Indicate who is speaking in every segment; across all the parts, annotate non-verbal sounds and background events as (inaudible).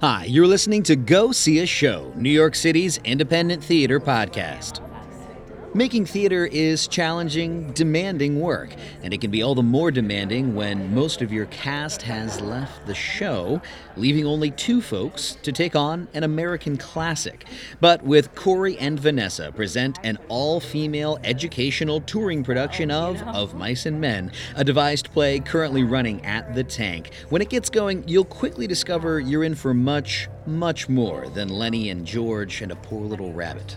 Speaker 1: Hi, you're listening to Go See a Show, New York City's independent theater podcast. Making theater is challenging, demanding work, and it can be all the more demanding when most of your cast has left the show, leaving only two folks to take on an American classic. But with Corey and Vanessa present an all female educational touring production of Of Mice and Men, a devised play currently running at the tank. When it gets going, you'll quickly discover you're in for much, much more than Lennie and George and a poor little rabbit.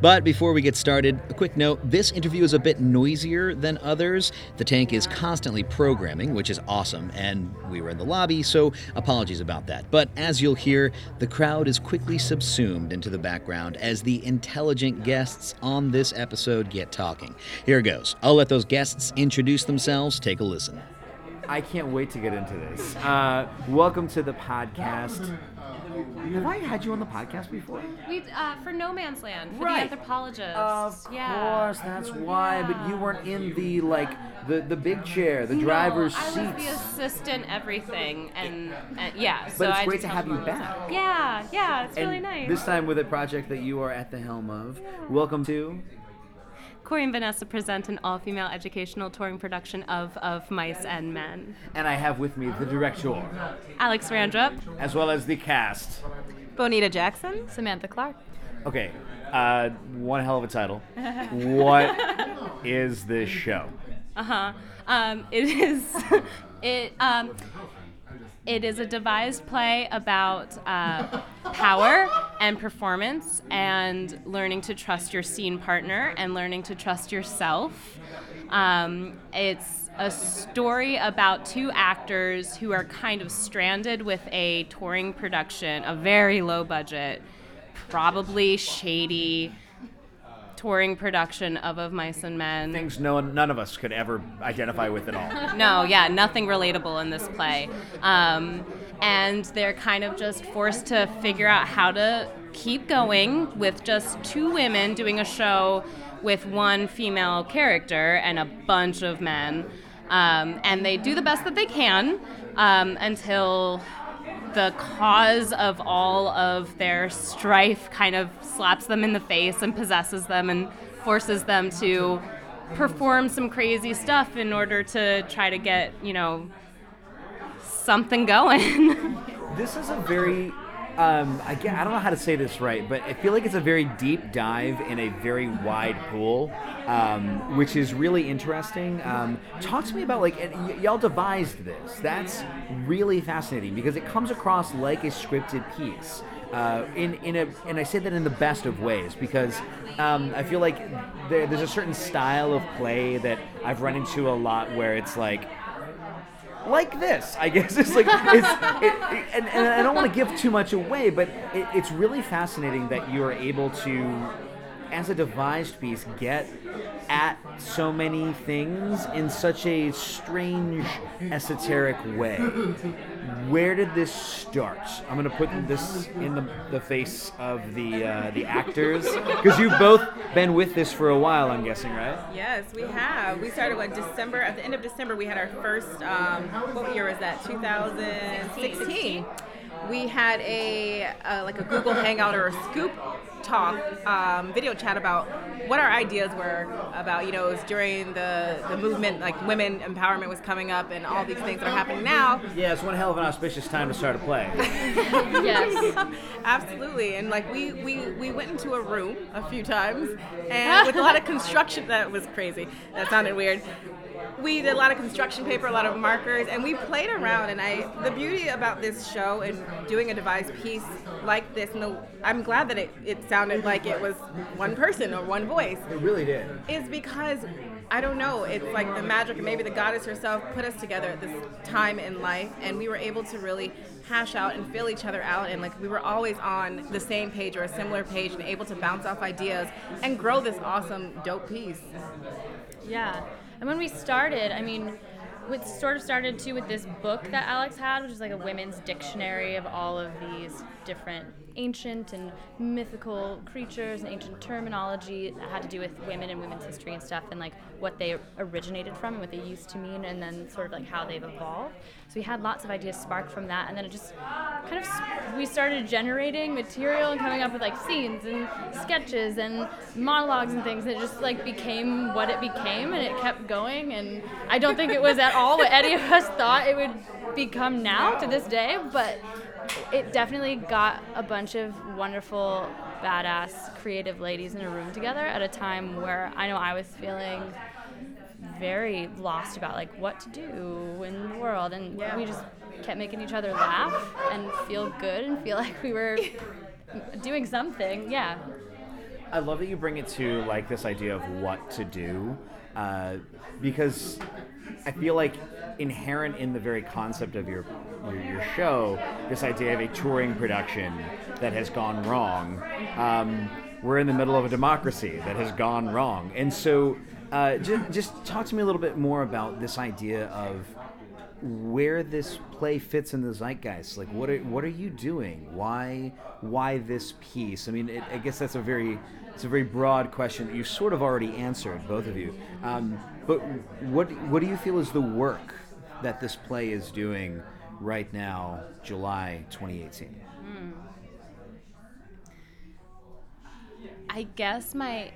Speaker 1: But before we get started, a quick note this interview is a bit noisier than others. The tank is constantly programming, which is awesome, and we were in the lobby, so apologies about that. But as you'll hear, the crowd is quickly subsumed into the background as the intelligent guests on this episode get talking. Here goes. I'll let those guests introduce themselves. Take a listen.
Speaker 2: I can't wait to get into this. Uh, welcome to the podcast. Have I had you on the podcast before?
Speaker 3: We uh, for No Man's Land for
Speaker 2: Right.
Speaker 3: the anthropologist.
Speaker 2: Of
Speaker 3: yeah.
Speaker 2: course, that's why. But you weren't in the like the the big chair, the driver's
Speaker 3: seat. I was the assistant everything, and, and yeah. So
Speaker 2: But it's
Speaker 3: I
Speaker 2: great to have you back.
Speaker 3: Yeah, yeah, it's
Speaker 2: and
Speaker 3: really nice.
Speaker 2: this time with a project that you are at the helm of. Welcome to.
Speaker 3: Corey and Vanessa present an all-female educational touring production of Of Mice and Men.
Speaker 2: And I have with me the director,
Speaker 3: Alex Randrup,
Speaker 2: as well as the cast.
Speaker 3: Bonita Jackson,
Speaker 4: Samantha Clark.
Speaker 2: Okay, uh, one hell of a title. what is this show?
Speaker 3: Uh-huh. Um, it is (laughs) it um, it is a devised play about uh, power and performance and learning to trust your scene partner and learning to trust yourself. Um, it's a story about two actors who are kind of stranded with a touring production, a very low budget, probably shady touring production of Of Mice and Men.
Speaker 2: Things no none of us could ever identify with at all. (laughs)
Speaker 3: No, yeah, nothing relatable in this play. Um, and they're kind of just forced to figure out how to keep going with just two women doing a show with one female character and a bunch of men. Um, and they do the best that they can um, until the cause of all of their strife kind of slaps them in the face and possesses them and forces them to perform some crazy stuff in order to try to get, you know, something going. (laughs)
Speaker 2: This is a very, um, I, I don't know how to say this right, but I feel like it's a very deep dive in a very wide pool, um, which is really interesting. Um, talk to me about like, y- y'all devised this. That's really fascinating because it comes across like a scripted piece. Uh, in in a and I say that in the best of ways because um, I feel like there, there's a certain style of play that I've run into a lot where it's like like this. I guess (laughs) it's like it's it, it- and, and I don't want to give too much away, but it, it's really fascinating that you are able to, as a devised piece, get at so many things in such a strange, esoteric way. Where did this start? I'm gonna put this in the, the face of the uh, the actors because you've both been with this for a while. I'm guessing, right?
Speaker 5: Yes, we have. We started what December. At the end of December, we had our first. Um, what year was that? 2016. We had a uh, like a Google Hangout or a Scoop talk, um, video chat about what our ideas were about. You know, it was during the the movement, like women empowerment was coming up, and all these things that are happening now.
Speaker 2: Yeah, it's one hell of an auspicious time to start a play. (laughs) (laughs)
Speaker 4: Yes.
Speaker 5: Absolutely, and like we, we we went into a room a few times, and with a lot of construction. That was crazy. That sounded weird. We did a lot of construction paper, a lot of markers, and we played around. And I, the beauty about this show and doing a devised piece like this, and the, I'm glad that it, it sounded like it was one person or one voice
Speaker 2: It really did.
Speaker 5: is because I don't know. It's like the magic, and maybe the goddess herself put us together at this time in life, and we were able to really hash out and fill each other out, and like we were always on the same page or a similar page, and able to bounce off ideas and grow this awesome, dope piece.
Speaker 4: Yeah. And when we started, I mean, it sort of started too with this book that Alex had, which is like a women's dictionary of all of these different ancient and mythical creatures and ancient terminology that had to do with women and women's history and stuff and like what they originated from and what they used to mean and then sort of like how they've evolved. So we had lots of ideas sparked from that, and then it just kind of we started generating material and coming up with like scenes and sketches and monologues and things. And it just like became what it became, and it kept going. And I don't think it was at all what any of us thought it would become now to this day, but it definitely got a bunch of wonderful, badass, creative ladies in a room together at a time where I know I was feeling very lost about like what to do in the world. And
Speaker 5: Yeah.
Speaker 4: we just kept making each other laugh and feel good and feel (laughs) like we were doing something. Yeah.
Speaker 2: I love that you bring it to like this idea of what to do, uh, because I feel like inherent in the very concept of your, your your show, this idea of a touring production that has gone wrong. Um, we're in the middle of a democracy that has gone wrong, and so uh, just, just talk to me a little bit more about this idea of where this play fits in the zeitgeist. Like, what are what are you doing? Why why this piece? I mean, it, I guess that's a very it's a very broad question that you sort of already answered, both of you. Um, but what what do you feel is the work that this play is doing right now, July 2018?
Speaker 3: I guess my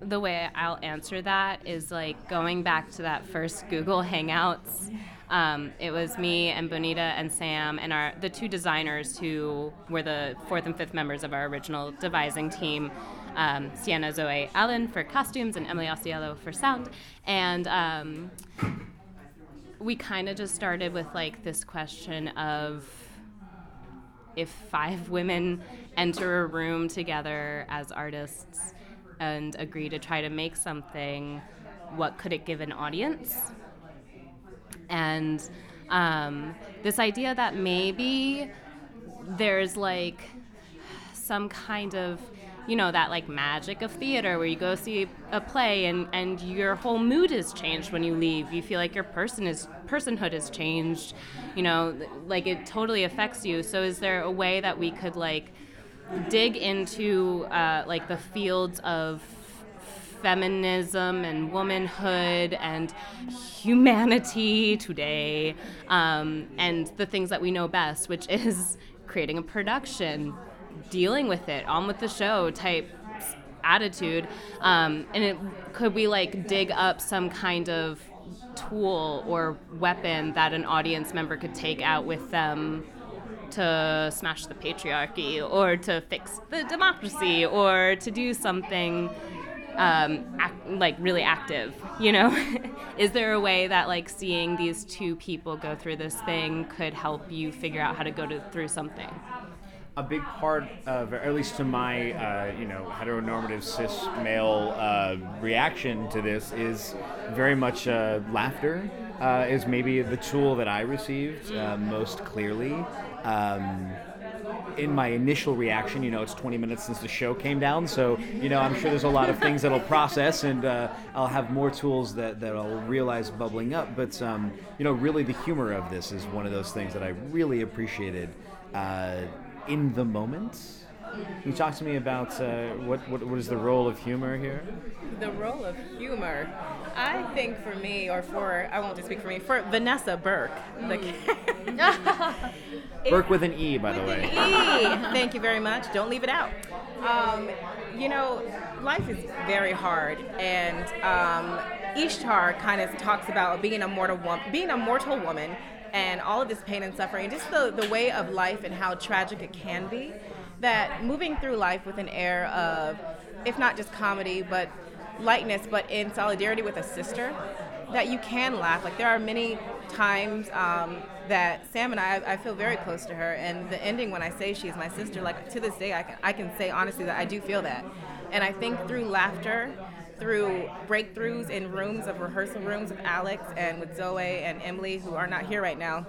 Speaker 3: the way I'll answer that is like going back to that first Google Hangouts. Um, it was me and Bonita and Sam and our the two designers who were the fourth and fifth members of our original devising team. Um, Sienna Zoe Allen for costumes and Emily Osceola for sound. And um, we kind of just started with like this question of if five (laughs) women enter a room together as artists and agree to try to make something, what could it give an audience? And um, this idea that maybe there's like some kind of you know that like magic of theater where you go see a play and and your whole mood is changed when you leave. You feel like your person is personhood is changed you know like it totally affects you. So is there a way that we could like dig into uh, like the fields of feminism and womanhood and humanity today um, and the things that we know best which is creating a production dealing with it on with the show type attitude. Um, and it could we like dig up some kind of tool or weapon that an audience member could take out with them to smash the patriarchy or to fix the democracy or to do something um, act, like really active you know (laughs) is there a way that like seeing these two people go through this thing could help you figure out how to go to, through something
Speaker 2: a big part of, or at least to my, uh, you know, heteronormative cis male uh, reaction to this is very much uh, laughter. Uh, is maybe the tool that I received uh, most clearly. Um, in my initial reaction, you know, it's 20 minutes since the show came down, so you know, I'm sure there's a lot of things that'll process, and uh, I'll have more tools that, that I'll realize bubbling up. But um, you know, really, the humor of this is one of those things that I really appreciated uh, in the moment. Can you talk to me about uh, what, what what is the role of humor here?
Speaker 5: The role of humor, I think for me, or for I won't just speak for me, for Vanessa Burke, the (laughs)
Speaker 2: Burke with an E, by the way.
Speaker 5: E. Thank you very much. Don't leave it out. Um, you know, life is very hard, and um, Ishtar kind of talks about being a mortal woman, being a mortal woman, and all of this pain and suffering, just the the way of life and how tragic it can be. That moving through life with an air of, if not just comedy, but lightness, but in solidarity with a sister, that you can laugh. Like there are many times um, that Sam and I, I feel very close to her, and the ending when I say she's my sister, like to this day, I can, I can say honestly that I do feel that. And I think through laughter, through breakthroughs in rooms of rehearsal rooms with Alex and with Zoe and Emily, who are not here right now,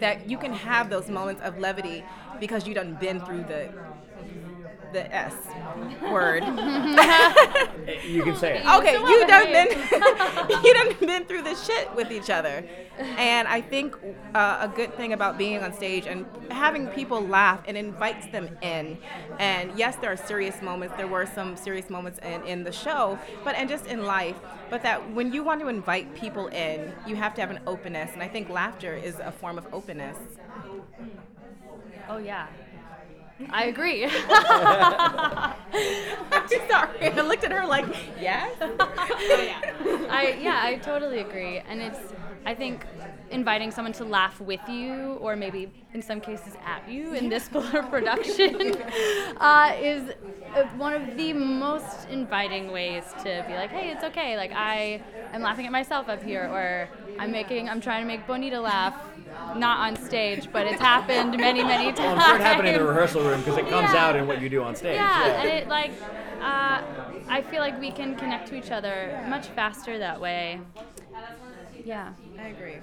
Speaker 5: that you can have those moments of levity because you done been through the the S word. (laughs)
Speaker 2: You can say it.
Speaker 5: okay,
Speaker 4: still
Speaker 5: you done
Speaker 4: haven't
Speaker 5: been (laughs) you done been through this shit with each other, and I think uh, a good thing about being on stage and having people laugh and invites them in. And yes, there are serious moments. There were some serious moments in in the show, but and just in life. But that when you want to invite people in, you have to have an openness, and I think laughter is a form of openness.
Speaker 4: Oh yeah. I agree. (laughs)
Speaker 5: I'm sorry. I looked at her like, yes.
Speaker 4: I yeah, I totally agree. And it's I think inviting someone to laugh with you or maybe in some cases at you in this (laughs) full production uh, is uh, one of the most inviting ways to be like, hey, it's okay. Like I am laughing at myself up here or I'm making I'm trying to make Bonita laugh not on stage, but it's happened many, many times.
Speaker 2: Well, I'm sure it happened in the rehearsal room because it comes
Speaker 4: Yeah.
Speaker 2: out in what you do on stage.
Speaker 4: Yeah, and it like, uh, I feel like we can connect to each other much faster that way. Yeah.
Speaker 5: I agree.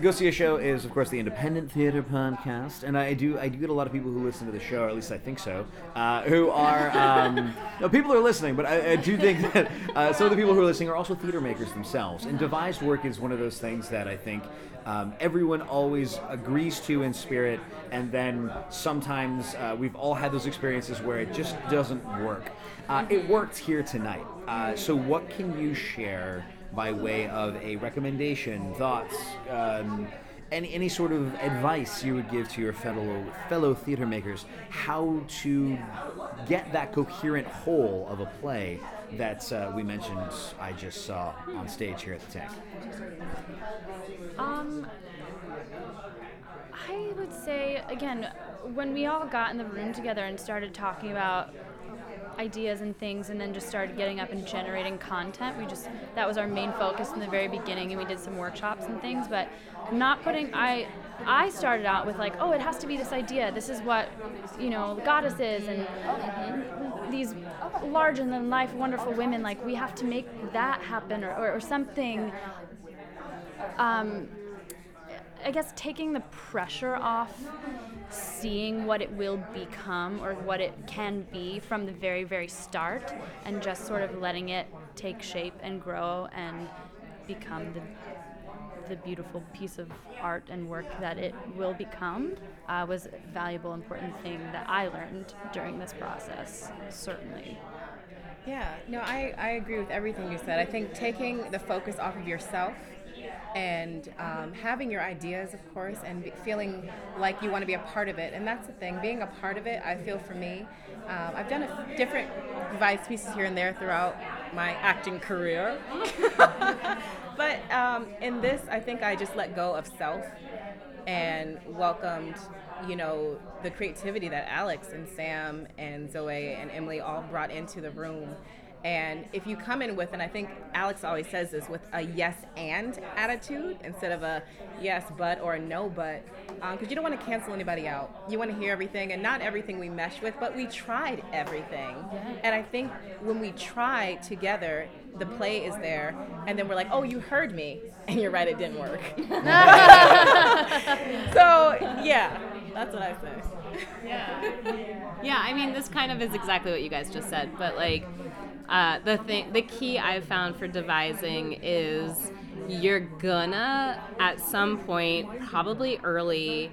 Speaker 2: Go See a Show is, of course, the independent theater podcast, and I do I do get a lot of people who listen to the show, or at least I think so, uh, who are um, (laughs) no, people are listening, but I, I do think that uh, some of the people who are listening are also theater makers themselves, and devised work is one of those things that I think um, everyone always agrees to in spirit, and then sometimes uh, we've all had those experiences where it just doesn't work. Uh, it worked here tonight. Uh, so, what can you share? By way of a recommendation, thoughts, um, any, any sort of advice you would give to your fellow fellow theater makers, how to get that coherent whole of a play that uh, we mentioned I just saw on stage here at the Tank.
Speaker 4: Um, I would say again, when we all got in the room together and started talking about ideas and things and then just started getting up and generating content. We just that was our main focus in the very beginning and we did some workshops and things but not putting i i started out with like oh it has to be this idea. This is what you know the goddess is and these larger than life wonderful women like we have to make that happen or, or, or something um, I guess taking the pressure off seeing what it will become or what it can be from the very, very start and just sort of letting it take shape and grow and become the, the beautiful piece of art and work that it will become uh, was a valuable, important thing that I learned during this process, certainly.
Speaker 5: Yeah, no, I, I agree with everything you said. I think taking the focus off of yourself and um, having your ideas, of course, and feeling like you want to be a part of it. And that's the thing, being a part of it, I feel for me, um, I've done a f- different devised pieces here and there throughout my acting career. (laughs) but um, in this, I think I just let go of self and welcomed, you know, the creativity that Alex and Sam and Zoe and Emily all brought into the room. And if you come in with, and I think Alex always says this, with a yes and attitude instead of a yes but or a no but, um, because you don't want to cancel anybody out. You want to hear everything, and not everything we mesh with, but we tried everything. And I think when we try together, the play is there, and then we're like, oh, you heard me, and you're right, it didn't work. (laughs) so yeah, that's what I say.
Speaker 3: Yeah. Yeah, I mean, this kind of is exactly what you guys just said, but like, uh, the thing, the key I've found for devising is you're gonna at some point, probably early,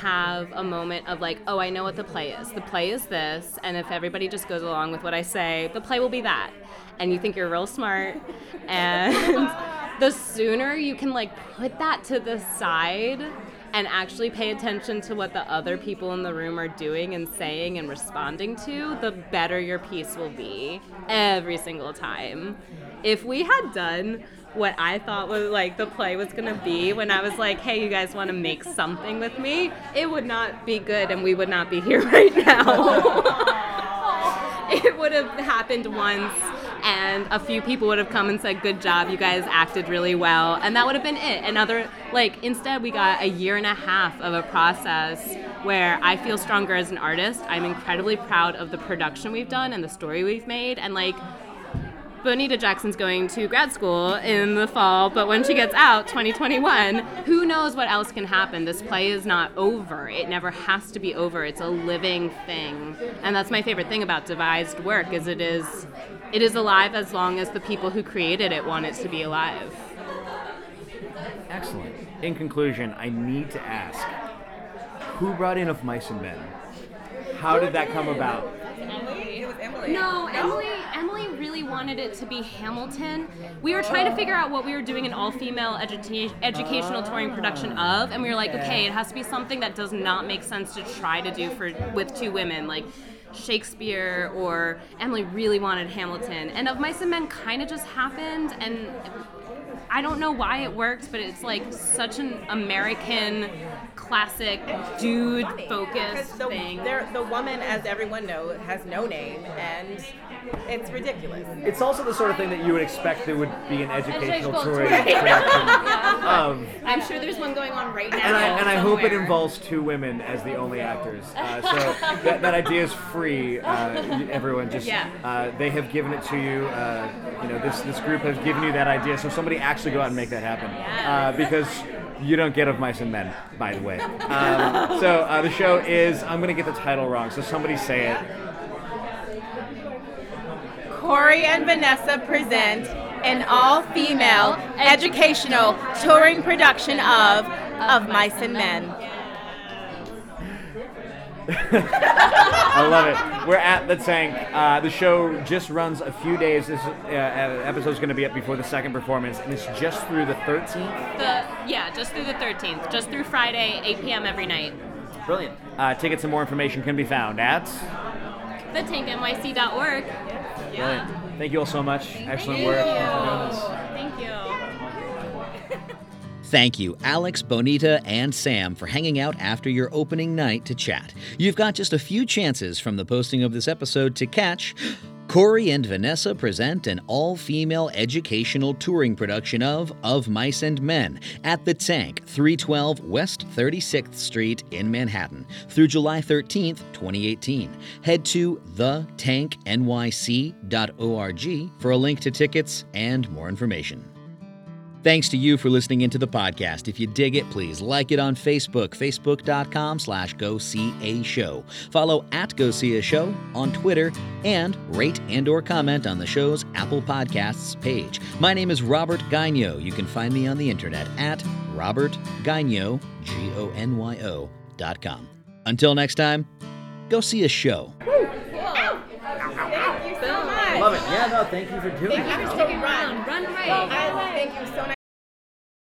Speaker 3: have a moment of like, oh, I know what the play is. The play is this, and if everybody just goes along with what I say, the play will be that. And you think you're real smart, and (laughs) the sooner you can like put that to the side and actually pay attention to what the other people in the room are doing and saying and responding to, the better your piece will be every single time. If we had done what I thought was like the play was gonna be when I was like, hey, you guys wanna make something with me, it would not be good and we would not be (laughs) here right now. (laughs) it would have happened once and a few people would have come and said good job you guys acted really well and that would have been it another like instead we got a year and a half of a process where i feel stronger as an artist i'm incredibly proud of the production we've done and the story we've made and like Bonita Jackson's going to grad school in the fall, but when she gets out, 2021, who knows what else can happen? This play is not over. It never has to be over. It's a living thing, and that's my favorite thing about devised work is it is it is alive as long as the people who created it want it to be alive.
Speaker 2: Excellent. In conclusion, I need to ask who brought in Of Mice and Men? How did that come about?
Speaker 5: It was Emily.
Speaker 3: No, Emily. Emily really wanted it to be Hamilton. We were trying to oh. figure out what we were doing an all-female educa- educational touring production of, and we were like, okay, it has to be something that does not make sense to try to do for with two women, like Shakespeare or Emily really wanted Hamilton, and Of Mice and Men kind of just happened, and I don't know why it works, but it's like such an American classic dude focused
Speaker 5: the,
Speaker 3: thing.
Speaker 5: the woman, as everyone knows, has no name, and it's ridiculous.
Speaker 2: It's also the sort of thing that you would expect there would be an educational
Speaker 3: Educational tour.
Speaker 2: production of. (laughs)
Speaker 3: I'm sure there's one going on right now.
Speaker 2: And I, and I hope it involves two women as the only actors. Uh, so that, that idea is free. Uh, everyone just
Speaker 3: Yeah.
Speaker 2: uh, they have given it to you. Uh, you know this this group has given you that idea. So somebody actually go out and make that happen. Uh, because you don't get of mice and men, by the way. Um, so uh, the show is I'm gonna get the title wrong. So somebody say it.
Speaker 5: Corey and Vanessa present an all-female educational touring production of Of Mice and Men. (laughs)
Speaker 2: I love it. We're at the tank. Uh, the show just runs a few days. This uh, episode's going to be up before the second performance, and it's just through the 13th.
Speaker 3: The, yeah, just through the 13th, just through Friday, 8 p.m. every night.
Speaker 2: Brilliant. Uh, tickets and more information can be found at.
Speaker 3: TheTankNYC.org.
Speaker 2: Brilliant. Thank you all so much. Excellent work.
Speaker 3: Thank you.
Speaker 1: Thank you, Alex, Bonita, and Sam, for hanging out after your opening night to chat. You've got just a few chances from the posting of this episode to catch. (gasps) Corey and Vanessa present an all female educational touring production of Of Mice and Men at the Tank, 312 West 36th Street in Manhattan through July 13th, 2018. Head to thetanknyc.org for a link to tickets and more information. Thanks to you for listening into the podcast. If you dig it, please like it on Facebook, facebook.com slash go see a show. Follow at go see a show on Twitter and rate and or comment on the show's Apple Podcasts page. My name is Robert Gonyo. You can find me on the internet at Robert Gonyo, G-O-N-Y-O dot com. Until next time, go see a show.
Speaker 5: Thank you so much.
Speaker 2: Love it. Yeah, no, thank you for doing it.
Speaker 5: Thank you for sticking around.
Speaker 3: Run right.
Speaker 5: I think it was so nice.